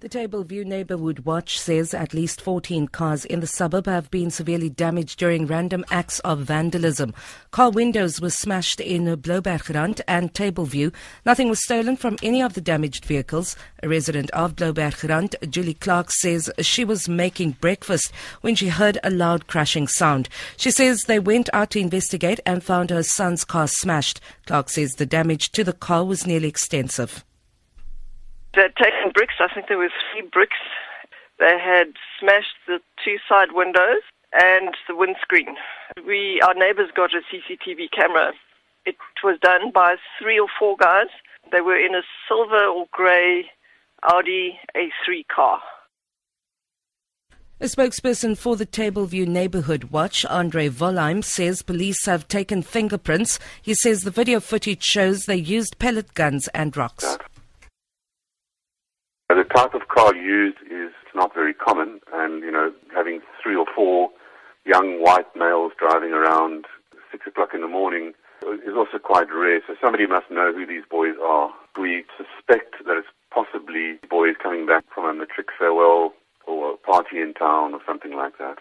The Table View Neighbourhood Watch says at least 14 cars in the suburb have been severely damaged during random acts of vandalism. Car windows were smashed in Bloubergrand and Table View. Nothing was stolen from any of the damaged vehicles. A resident of Bloubergrand, Julie Clark, says she was making breakfast when she heard a loud crashing sound. She says they went out to investigate and found her son's car smashed. Clark says the damage to the car was nearly extensive. They'd taken bricks, I think there was three bricks. They had smashed the two side windows and the windscreen. We, our neighbors got a CCTV camera. It was done by three or four guys. They were in a silver or grey Audi A3 car. A spokesperson for the Table View Neighborhood Watch, Andre Volheim, says police have taken fingerprints. He says the video footage shows they used pellet guns and rocks. Type of car used is not very common, and you know, having three or four young white males driving around six o'clock in the morning is also quite rare. So somebody must know who these boys are. We suspect that it's possibly boys coming back from a matric farewell or a party in town or something like that.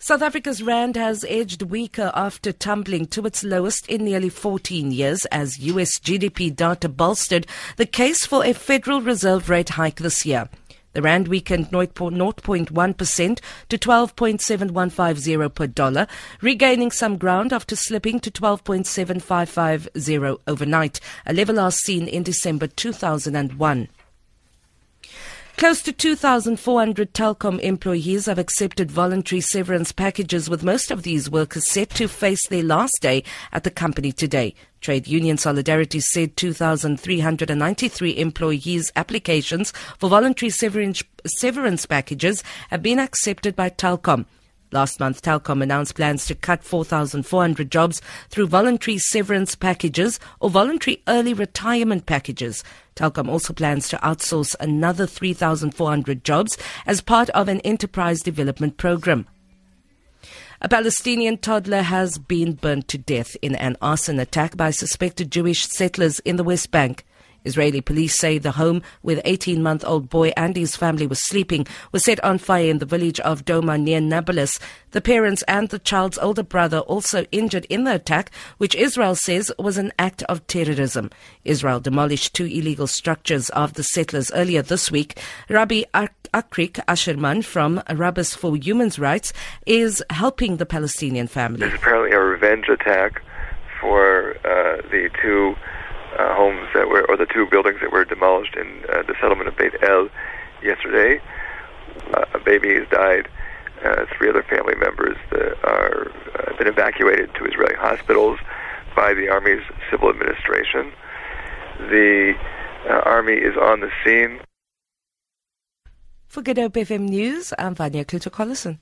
South Africa's rand has edged weaker after tumbling to its lowest in nearly 14 years as US GDP data bolstered the case for a Federal Reserve rate hike this year. The rand weakened 0.1% to 12.7150 per dollar, regaining some ground after slipping to 12.7550 overnight, a level last seen in December 2001. Close to 2,400 Telkom employees have accepted voluntary severance packages, with most of these workers set to face their last day at the company today. Trade Union Solidarity said 2,393 employees' applications for voluntary severance, packages have been accepted by Telkom. Last month, Telkom announced plans to cut 4,400 jobs through voluntary severance packages or voluntary early retirement packages. Telkom also plans to outsource another 3,400 jobs as part of an enterprise development program. A Palestinian toddler has been burnt to death in an arson attack by suspected Jewish settlers in the West Bank. Israeli police say the home where the 18 month old boy and his family was sleeping was set on fire in the village of Doma near Nablus. The parents and the child's older brother also injured in the attack, which Israel says was an act of terrorism. Israel demolished two illegal structures of the settlers earlier this week. Rabbi Arik Ascherman from Rabbis for Human Rights is helping the Palestinian family. It's apparently a revenge attack for uh, the two uh, homes that were, or the two buildings that were demolished in uh, the settlement of Beit El yesterday. Uh, a baby has died. Uh, three other family members that are uh, been evacuated to Israeli hospitals by the army's civil administration. The uh, army is on the scene. For Good Hope FM News, I'm Vanya Kluter-Collison.